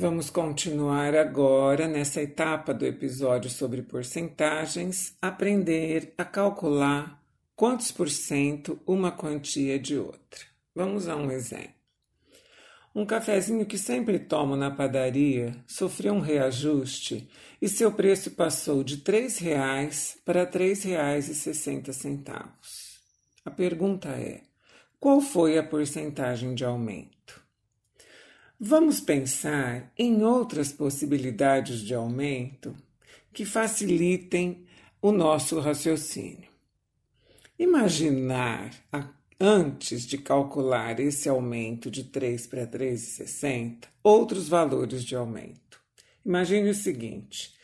Vamos continuar agora nessa etapa do episódio sobre porcentagens, aprender a calcular quantos por cento uma quantia de outra. Vamos a um exemplo. Um cafezinho que sempre tomo na padaria sofreu um reajuste e seu preço passou de R$ 3,00 para R$ 3,60. A pergunta é: qual foi a porcentagem de aumento? Vamos pensar em outras possibilidades de aumento que facilitem o nosso raciocínio. Imaginar, antes de calcular esse aumento de 3 para 3,60, outros valores de aumento. Imagine o seguinte: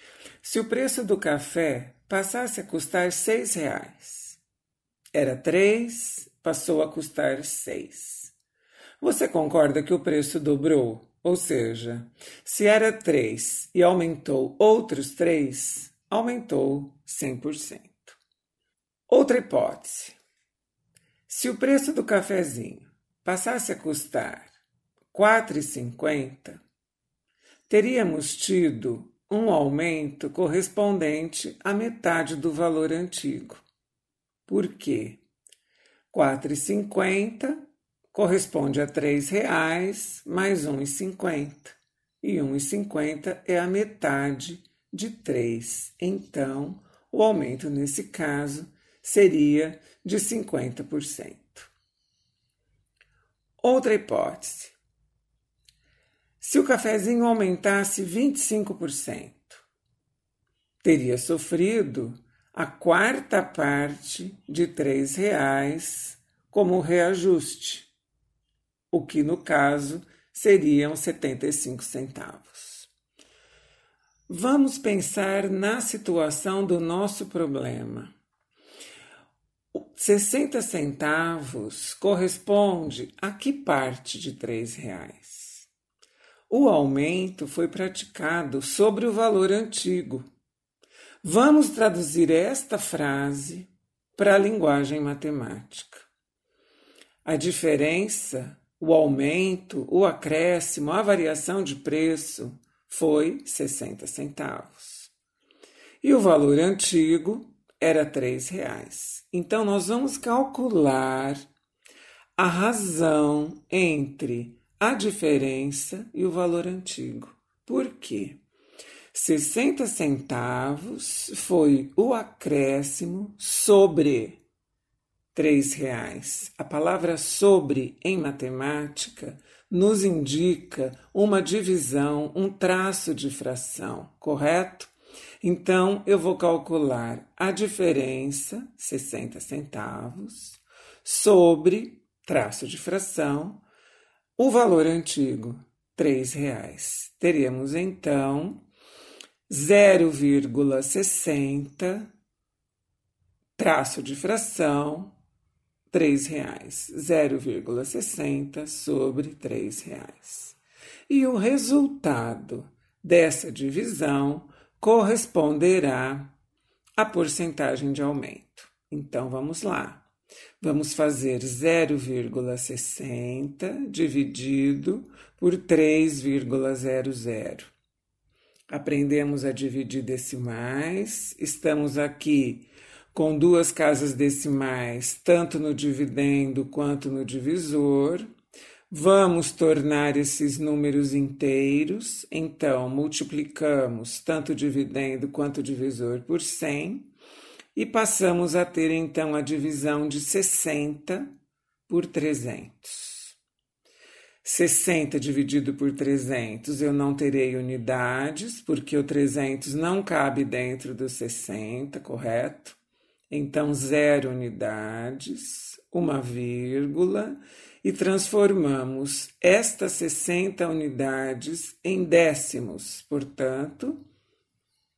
se o preço do café passasse a custar R$ 6,00, era 3, passou a custar 6. Você concorda que o preço dobrou? Ou seja, se era 3 e aumentou outros 3, aumentou 100%. Outra hipótese. Se o preço do cafezinho passasse a custar R$ 4,50, teríamos tido um aumento correspondente à metade do valor antigo. Por quê? R$ 4,50 corresponde a R$ reais mais R$ 1,50. E R$ 1,50 é a metade de 3. Então, o aumento nesse caso seria de 50%. Outra hipótese. Se o cafezinho aumentasse 25%, teria sofrido a quarta parte de R$ reais como reajuste o que no caso seriam 75 centavos. Vamos pensar na situação do nosso problema. 60 centavos corresponde a que parte de R$ reais? O aumento foi praticado sobre o valor antigo. Vamos traduzir esta frase para a linguagem matemática. A diferença o aumento, o acréscimo, a variação de preço foi 60 centavos. E o valor antigo era R$ reais. Então nós vamos calcular a razão entre a diferença e o valor antigo. Por quê? 60 centavos foi o acréscimo sobre três reais. A palavra sobre em matemática nos indica uma divisão, um traço de fração, correto? Então eu vou calcular a diferença, 60 centavos, sobre traço de fração, o valor antigo, três reais. Teríamos então 0,60 traço de fração três reais, 0,60 sobre três reais. E o resultado dessa divisão corresponderá à porcentagem de aumento. Então vamos lá. Vamos fazer 0,60 dividido por 3,00. Aprendemos a dividir decimais, estamos aqui com duas casas decimais, tanto no dividendo quanto no divisor. Vamos tornar esses números inteiros, então multiplicamos tanto dividendo quanto divisor por 100 e passamos a ter então a divisão de 60 por 300. 60 dividido por 300, eu não terei unidades, porque o 300 não cabe dentro dos 60, correto? Então, zero unidades, uma vírgula, e transformamos estas 60 unidades em décimos. Portanto,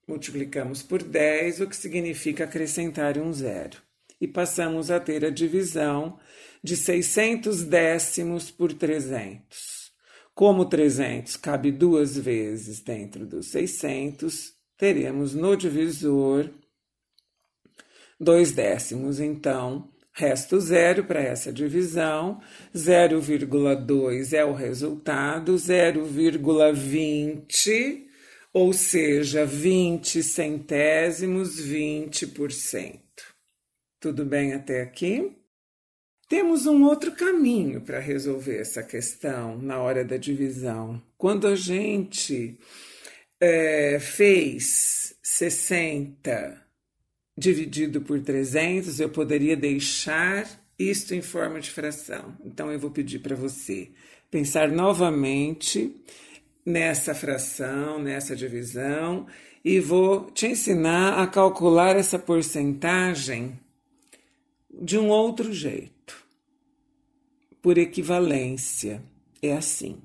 multiplicamos por 10, o que significa acrescentar um zero. E passamos a ter a divisão de 600 décimos por 300. Como 300 cabe duas vezes dentro dos 600, teremos no divisor dois décimos. Então, Resto zero para essa divisão, 0,2 é o resultado, 0,20, ou seja, 20 centésimos, 20%. Tudo bem até aqui? Temos um outro caminho para resolver essa questão na hora da divisão. Quando a gente é, fez 60 dividido por 300, eu poderia deixar isto em forma de fração. Então, eu vou pedir para você pensar novamente nessa fração, nessa divisão, e vou te ensinar a calcular essa porcentagem de um outro jeito, por equivalência. É assim.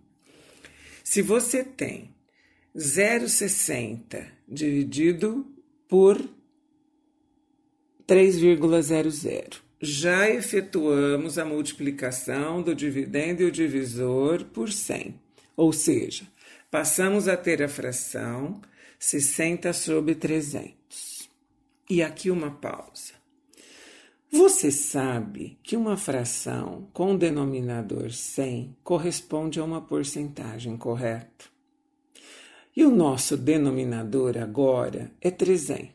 Se você tem 0,60 dividido por 3,00. Já efetuamos a multiplicação do dividendo e o divisor por 100, ou seja, passamos a ter a fração 60 sobre 300. E aqui uma pausa. Você sabe que uma fração com denominador 100 corresponde a uma porcentagem, correto? E o nosso denominador agora é 300.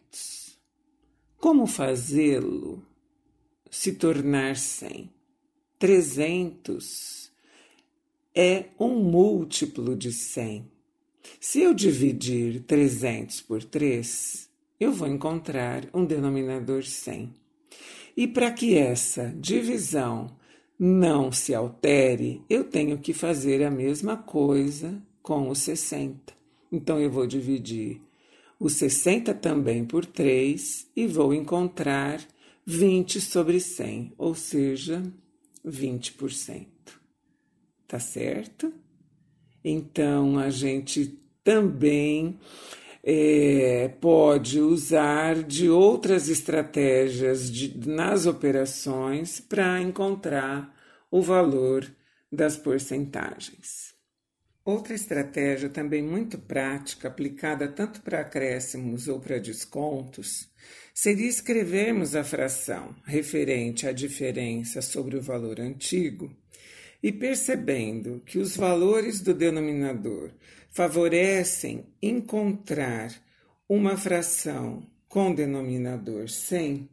Como fazê-lo se tornar 100? 300 é um múltiplo de 100. Se eu dividir 300 por 3, eu vou encontrar um denominador 100. E para que essa divisão não se altere, eu tenho que fazer a mesma coisa com o 60. Então eu vou dividir o 60 também por 3 e vou encontrar 20 sobre 100, ou seja, 20%. Tá certo? Então, a gente também é, pode usar de outras estratégias de, nas operações para encontrar o valor das porcentagens. Outra estratégia também muito prática, aplicada tanto para acréscimos ou para descontos, seria escrevermos a fração referente à diferença sobre o valor antigo e percebendo que os valores do denominador favorecem encontrar uma fração com denominador 100,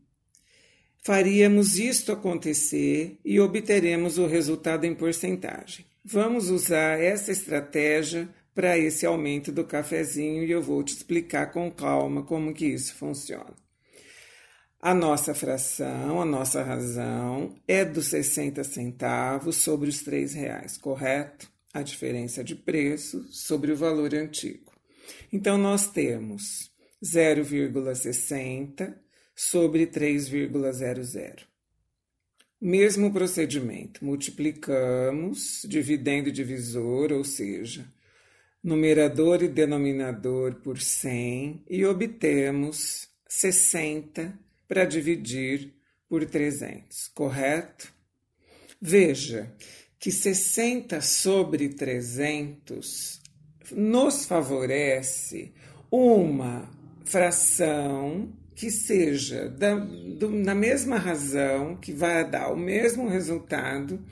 faríamos isto acontecer e obteremos o resultado em porcentagem. Vamos usar essa estratégia para esse aumento do cafezinho e eu vou te explicar com calma como que isso funciona. A nossa fração, a nossa razão é dos 60 centavos sobre os R$ reais, correto? A diferença de preço sobre o valor antigo. Então, nós temos 0,60 sobre 3,00. Mesmo procedimento, multiplicamos dividendo e divisor, ou seja, numerador e denominador por 100 e obtemos 60 para dividir por 300, correto? Veja que 60 sobre 300 nos favorece uma fração que seja da, do, na mesma razão, que vai dar o mesmo resultado,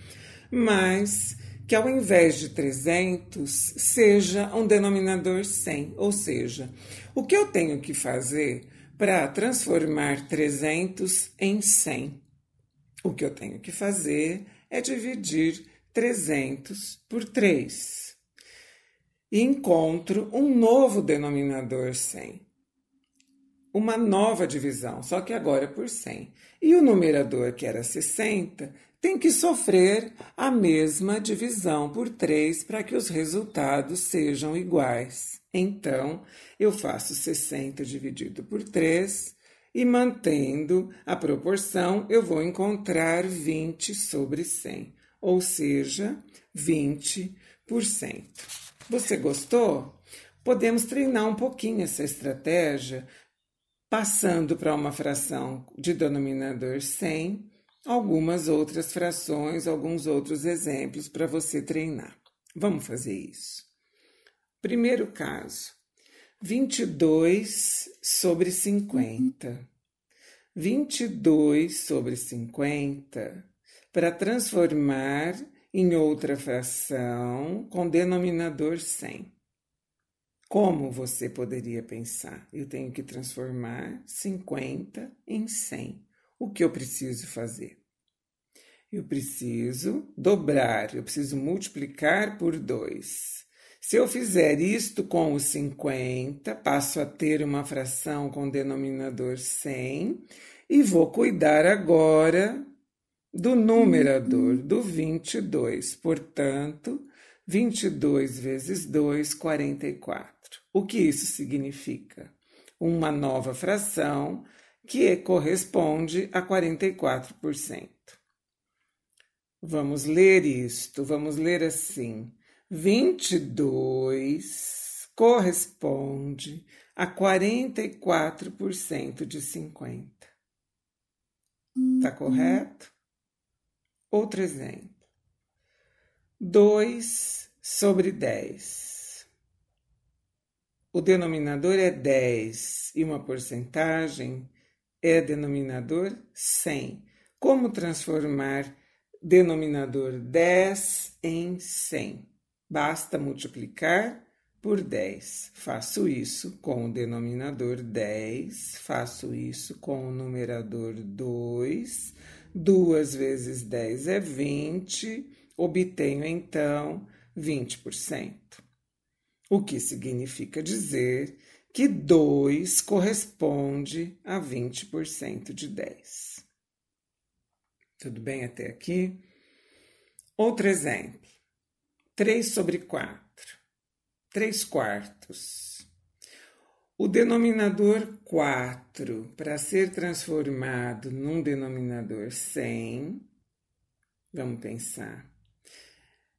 mas que ao invés de 300 seja um denominador 100, ou seja, o que eu tenho que fazer para transformar 300 em 100? O que eu tenho que fazer é dividir 300 por 3 e encontro um novo denominador 100 uma nova divisão, só que agora por 100. E o numerador, que era 60, tem que sofrer a mesma divisão por 3 para que os resultados sejam iguais. Então, eu faço 60 dividido por 3 e mantendo a proporção, eu vou encontrar 20 sobre 100, ou seja, 20%. Você gostou? Podemos treinar um pouquinho essa estratégia passando para uma fração de denominador 100, algumas outras frações, alguns outros exemplos para você treinar. Vamos fazer isso. Primeiro caso, 22 sobre 50. 22 sobre 50 para transformar em outra fração com denominador 100. Como você poderia pensar? Eu tenho que transformar 50 em 100. O que eu preciso fazer? Eu preciso dobrar, eu preciso multiplicar por 2. Se eu fizer isto com os 50, passo a ter uma fração com denominador 100 e vou cuidar agora do numerador, do 22. Portanto, 22 vezes 2, 44. O que isso significa? Uma nova fração que corresponde a 44%. Vamos ler isto, vamos ler assim. 22 corresponde a 44% de 50. Tá correto? Outro exemplo. 2 sobre 10. O denominador é 10 e uma porcentagem é denominador 100. Como transformar denominador 10 em 100. Basta multiplicar por 10. Faço isso com o denominador 10, faço isso com o numerador 2. 2 vezes 10 é 20, obtenho então 20%. O que significa dizer que 2 corresponde a 20% de 10. Tudo bem até aqui? Outro exemplo. 3 sobre 4. 3 quartos. O denominador 4, para ser transformado num denominador 100, vamos pensar.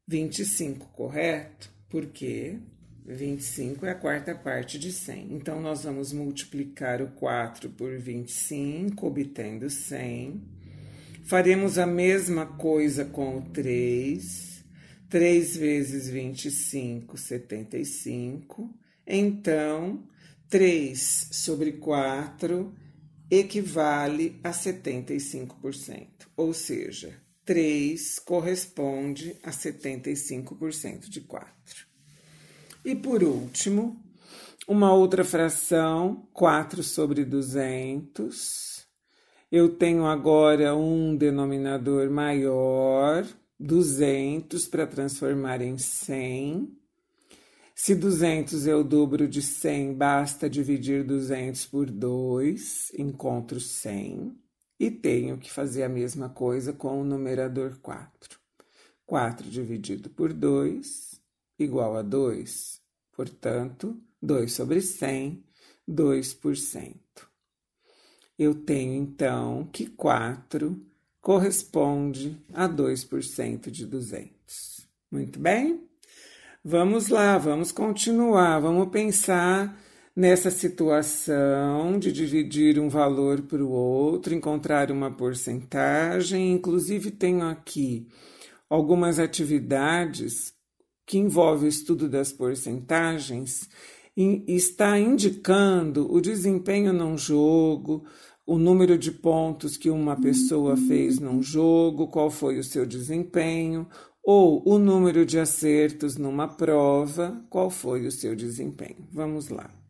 25, correto? Porque 25 é a quarta parte de 100. Então, nós vamos multiplicar o 4 por 25, obtendo 100. Faremos a mesma coisa com o 3. 3 vezes 25, 75. Então, 3 sobre 4 equivale a 75%. Ou seja, 3 corresponde a 75% de 4. E por último, uma outra fração, 4 sobre 200 eu tenho agora um denominador maior, 200, para transformar em 100. Se 200 é o dobro de 100, basta dividir 200 por 2, encontro 100. E tenho que fazer a mesma coisa com o numerador 4. 4 dividido por 2 igual a 2. Portanto, 2 sobre 100, 2% eu tenho então que 4 corresponde a 2% de 200. Muito bem? Vamos lá, vamos continuar, vamos pensar nessa situação de dividir um valor para o outro, encontrar uma porcentagem. Inclusive, tenho aqui algumas atividades que envolvem o estudo das porcentagens está indicando o desempenho num jogo, o número de pontos que uma pessoa fez num jogo, qual foi o seu desempenho, ou o número de acertos numa prova, qual foi o seu desempenho. Vamos lá.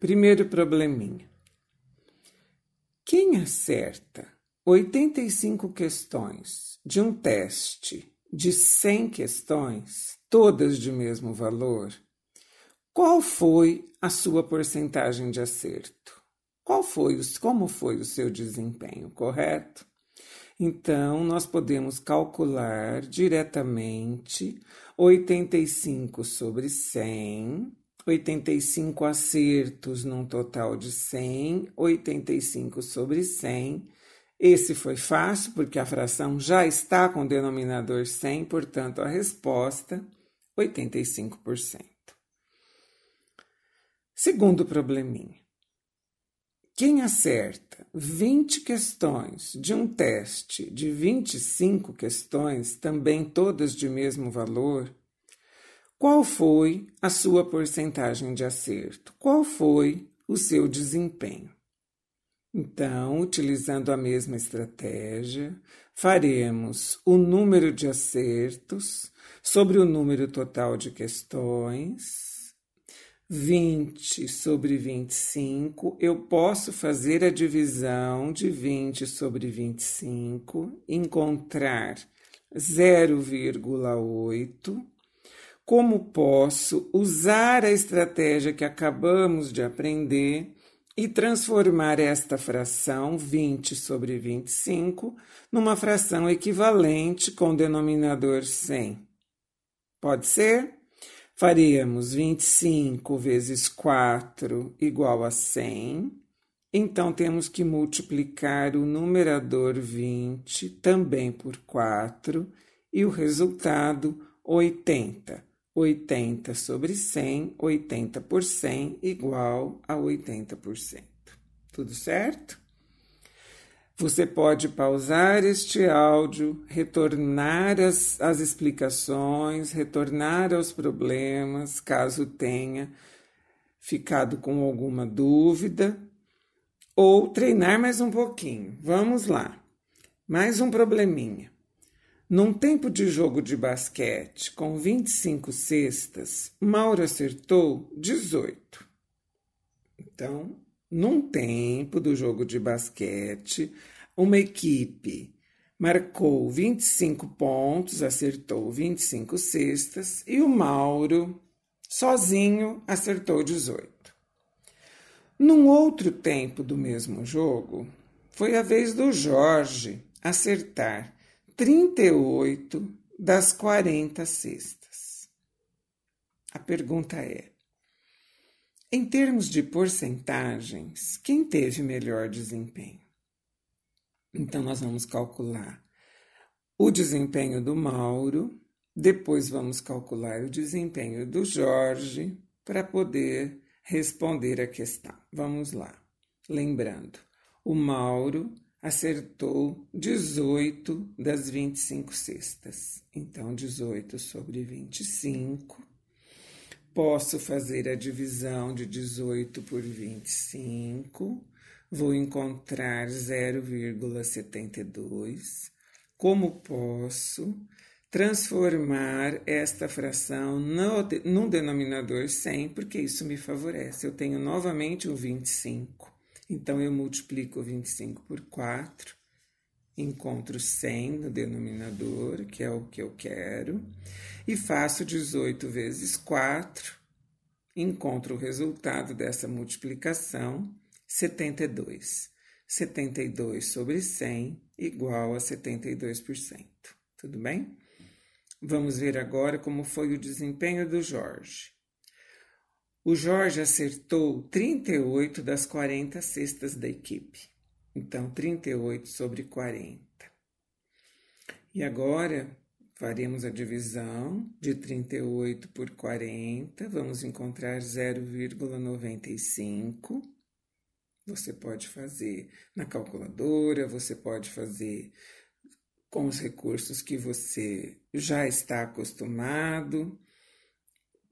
Primeiro probleminha. Quem acerta 85 questões de um teste de 100 questões, todas de mesmo valor, qual foi a sua porcentagem de acerto? Qual foi como foi o seu desempenho, correto? Então, nós podemos calcular diretamente 85 sobre 100, 85 acertos num total de 100, 85 sobre 100. Esse foi fácil porque a fração já está com o denominador 100, portanto, a resposta 85%. Segundo probleminha. Quem acerta 20 questões de um teste de 25 questões, também todas de mesmo valor, qual foi a sua porcentagem de acerto? Qual foi o seu desempenho? Então, utilizando a mesma estratégia, faremos o número de acertos sobre o número total de questões. 20 sobre 25, eu posso fazer a divisão de 20 sobre 25, encontrar 0,8. Como posso usar a estratégia que acabamos de aprender e transformar esta fração 20 sobre 25 numa fração equivalente com denominador 100. Pode ser? Faríamos 25 vezes 4 igual a 100. Então, temos que multiplicar o numerador 20 também por 4 e o resultado 80. 80 sobre 100, 80 por 100 igual a 80%. Tudo certo? Você pode pausar este áudio, retornar as, as explicações, retornar aos problemas, caso tenha ficado com alguma dúvida, ou treinar mais um pouquinho. Vamos lá. Mais um probleminha. Num tempo de jogo de basquete com 25 cestas, Mauro acertou 18. Então, num tempo do jogo de basquete, uma equipe marcou 25 pontos, acertou 25 cestas e o Mauro, sozinho, acertou 18. Num outro tempo do mesmo jogo, foi a vez do Jorge acertar 38 das 40 cestas. A pergunta é: em termos de porcentagens, quem teve melhor desempenho? Então, nós vamos calcular o desempenho do Mauro, depois vamos calcular o desempenho do Jorge para poder responder a questão. Vamos lá. Lembrando, o Mauro acertou 18 das 25 cestas. Então, 18 sobre 25. Posso fazer a divisão de 18 por 25. Vou encontrar 0,72. Como posso transformar esta fração no, num denominador 100, porque isso me favorece. Eu tenho novamente o 25 então, eu multiplico 25 por 4, encontro 100 no denominador, que é o que eu quero, e faço 18 vezes 4, encontro o resultado dessa multiplicação, 72. 72 sobre 100 igual a 72%. Tudo bem? Vamos ver agora como foi o desempenho do Jorge. O Jorge acertou 38 das 40 cestas da equipe. Então, 38 sobre 40. E agora faremos a divisão de 38 por 40. Vamos encontrar 0,95. Você pode fazer na calculadora, você pode fazer com os recursos que você já está acostumado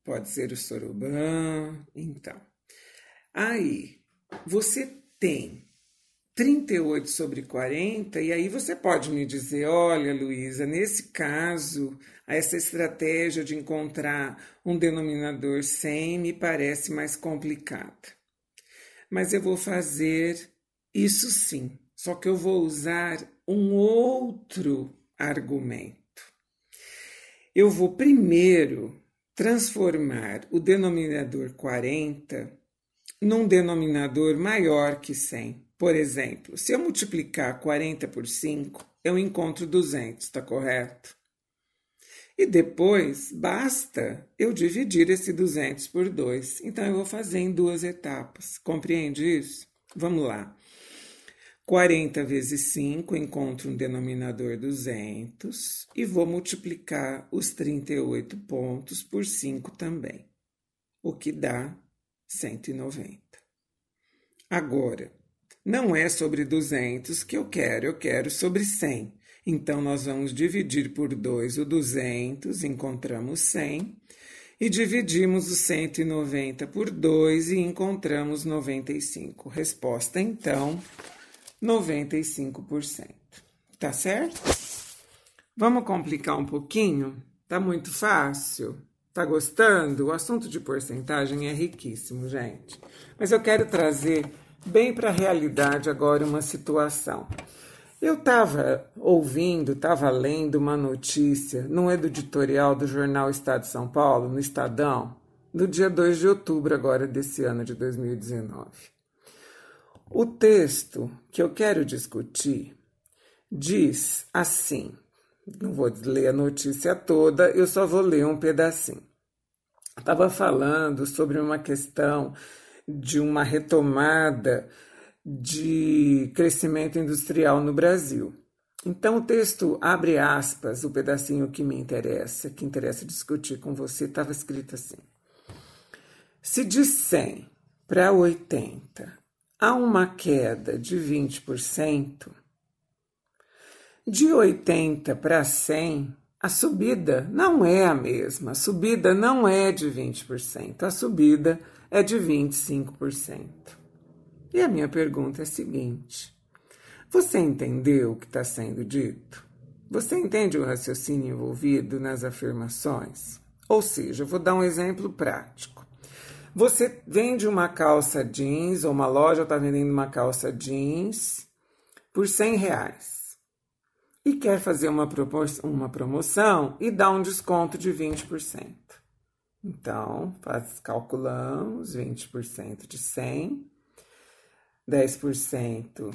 pode ser o sorobã, então. Aí, você tem 38 sobre 40, e aí você pode me dizer: olha, Luísa, nesse caso, essa estratégia de encontrar um denominador 100 me parece mais complicada. Mas eu vou fazer isso sim, só que eu vou usar um outro argumento. Eu vou primeiro transformar o denominador 40 num denominador maior que 100. Por exemplo, se eu multiplicar 40 por 5, eu encontro 200, está correto? E depois basta eu dividir esse 200 por 2. Então eu vou fazer em duas etapas. Compreende isso? Vamos lá. 40 vezes 5, encontro um denominador 200 e vou multiplicar os 38 pontos por 5 também, o que dá 190. Agora, não é sobre 200 que eu quero, eu quero sobre 100. Então, nós vamos dividir por 2 o 200, encontramos 100, e dividimos o 190 por 2 e encontramos 95. Resposta, então, 95%. Tá certo? Vamos complicar um pouquinho? Tá muito fácil? Tá gostando? O assunto de porcentagem é riquíssimo, gente. Mas eu quero trazer bem para a realidade agora uma situação. Eu estava ouvindo, estava lendo uma notícia num editorial do jornal Estado de São Paulo, no Estadão, do dia 2 de outubro agora desse ano de 2019. O texto que eu quero discutir diz assim: não vou ler a notícia toda, eu só vou ler um pedacinho. Estava falando sobre uma questão de uma retomada de crescimento industrial no Brasil. Então, o texto abre aspas, o pedacinho que me interessa, que interessa discutir com você, estava escrito assim: Se de 100 para 80 há uma queda de 20%, de 80 para 100, a subida não é a mesma. A subida não é de 20%, a subida é de 25%. E a minha pergunta é a seguinte: você entendeu o que está sendo dito? Você entende o raciocínio envolvido nas afirmações? Ou seja, eu vou dar um exemplo prático. Você vende uma calça jeans, ou uma loja está vendendo uma calça jeans por 100 reais e quer fazer uma, uma promoção e dá um desconto de 20%. Então, faz, calculamos 20% de 100 10%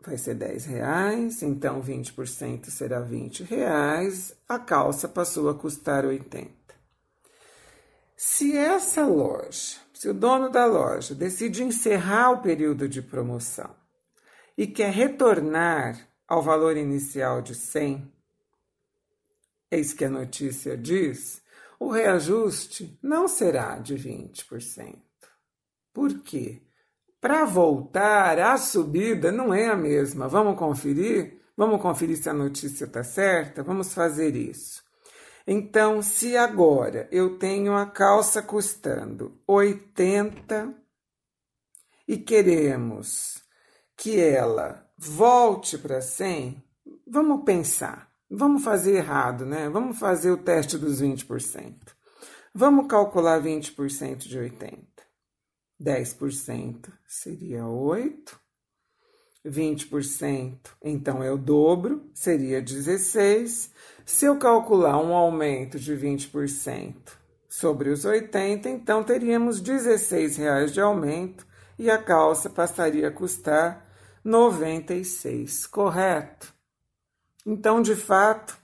vai ser 10 reais, então 20% será 20 reais, a calça passou a custar 80. Se essa loja, se o dono da loja decide encerrar o período de promoção e quer retornar ao valor inicial de 100, eis que a notícia diz, o reajuste não será de 20%. Por quê? Para voltar, a subida não é a mesma. Vamos conferir? Vamos conferir se a notícia está certa? Vamos fazer isso. Então, se agora eu tenho a calça custando 80 e queremos que ela volte para 100, vamos pensar. Vamos fazer errado, né? Vamos fazer o teste dos 20%. Vamos calcular 20% de 80. 10% seria 8, 20% então é o dobro, seria 16. Se eu calcular um aumento de 20% sobre os 80, então teríamos 16 reais de aumento e a calça passaria a custar 96, correto? Então, de fato,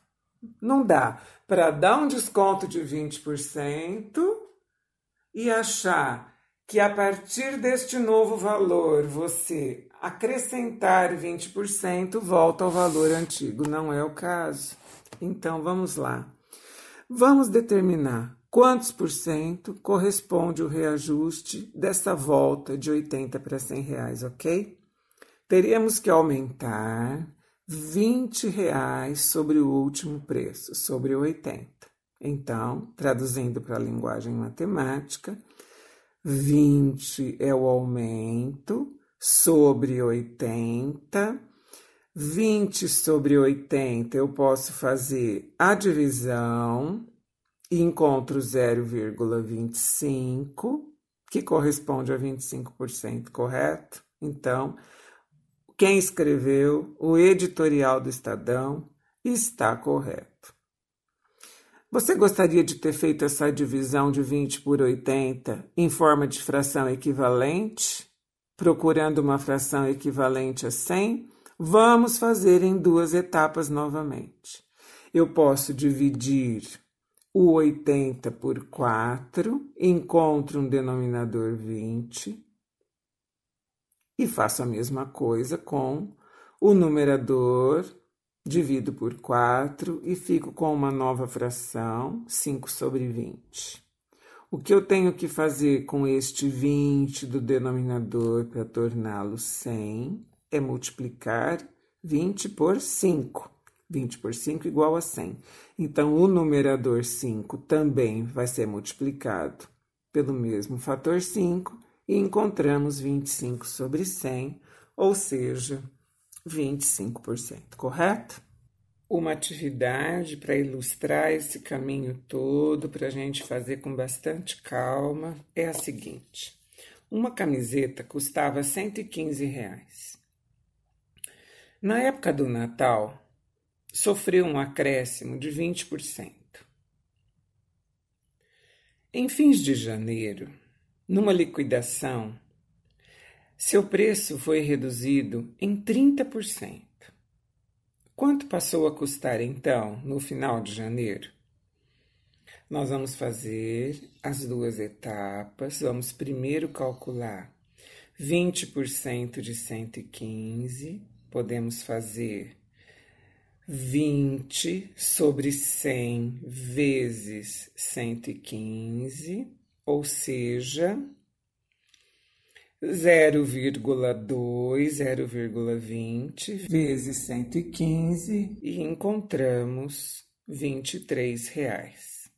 não dá para dar um desconto de 20% e achar que a partir deste novo valor você acrescentar 20%, volta ao valor antigo. Não é o caso. Então vamos lá. Vamos determinar quantos por cento corresponde o reajuste dessa volta de 80 para 100 reais, ok? Teríamos que aumentar 20 reais sobre o último preço, sobre 80. Então, traduzindo para a linguagem matemática, 20 é o aumento sobre 80. 20 sobre 80 eu posso fazer a divisão e encontro 0,25, que corresponde a 25%, correto? Então, quem escreveu o editorial do Estadão está correto. Você gostaria de ter feito essa divisão de 20 por 80 em forma de fração equivalente, procurando uma fração equivalente a 100? Vamos fazer em duas etapas novamente. Eu posso dividir o 80 por 4, encontro um denominador 20 e faço a mesma coisa com o numerador divido por 4 e fico com uma nova fração, 5 sobre 20. O que eu tenho que fazer com este 20 do denominador para torná-lo 100 é multiplicar 20 por 5. 20 por 5 igual a 100. Então, o numerador 5 também vai ser multiplicado pelo mesmo fator 5 e encontramos 25 sobre 100, ou seja, 25%, correto? Uma atividade para ilustrar esse caminho todo, para a gente fazer com bastante calma, é a seguinte: uma camiseta custava 115 reais. Na época do Natal, sofreu um acréscimo de 20%. Em fins de janeiro, numa liquidação, seu preço foi reduzido em 30%. Quanto passou a custar então no final de janeiro? Nós vamos fazer as duas etapas. Vamos primeiro calcular 20% de 115. Podemos fazer 20 sobre 100 vezes 115, ou seja, 0,2, 0,20 vezes 115 e encontramos 23 reais.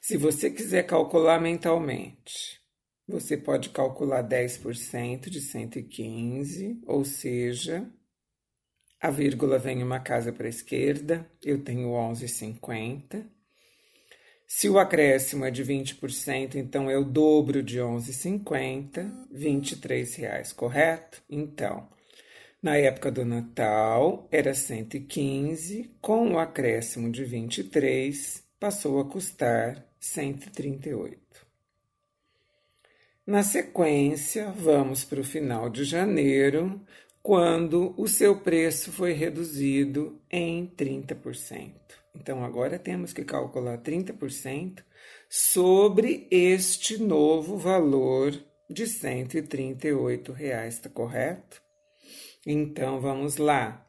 Se você quiser calcular mentalmente, você pode calcular 10% de 115, ou seja, a vírgula vem uma casa para a esquerda, eu tenho 11,50. Se o acréscimo é de 20%, então é o dobro de 11,50, R$ reais, correto? Então, na época do Natal era 115, com o acréscimo de 23, passou a custar 138. Na sequência, vamos para o final de janeiro, quando o seu preço foi reduzido em 30%. Então agora temos que calcular 30% sobre este novo valor de 138 reais, está correto? Então vamos lá.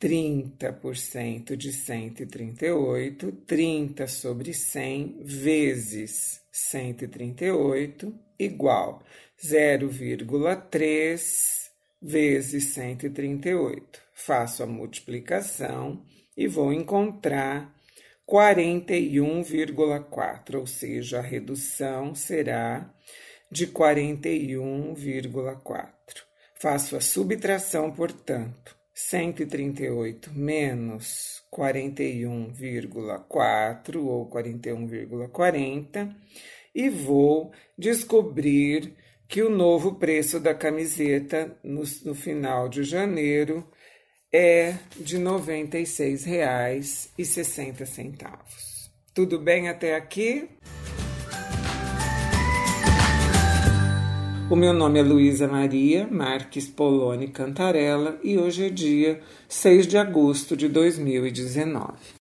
30% de 138, 30 sobre 100 vezes 138 igual 0,3 vezes 138. Faço a multiplicação e vou encontrar 41,4, ou seja, a redução será de 41,4. Faço a subtração, portanto, 138 menos 41,4 ou 41,40 e vou descobrir que o novo preço da camiseta no, no final de janeiro é de R$ 96,60. Tudo bem até aqui? O meu nome é Luísa Maria Marques Poloni Cantarella e hoje é dia 6 de agosto de 2019.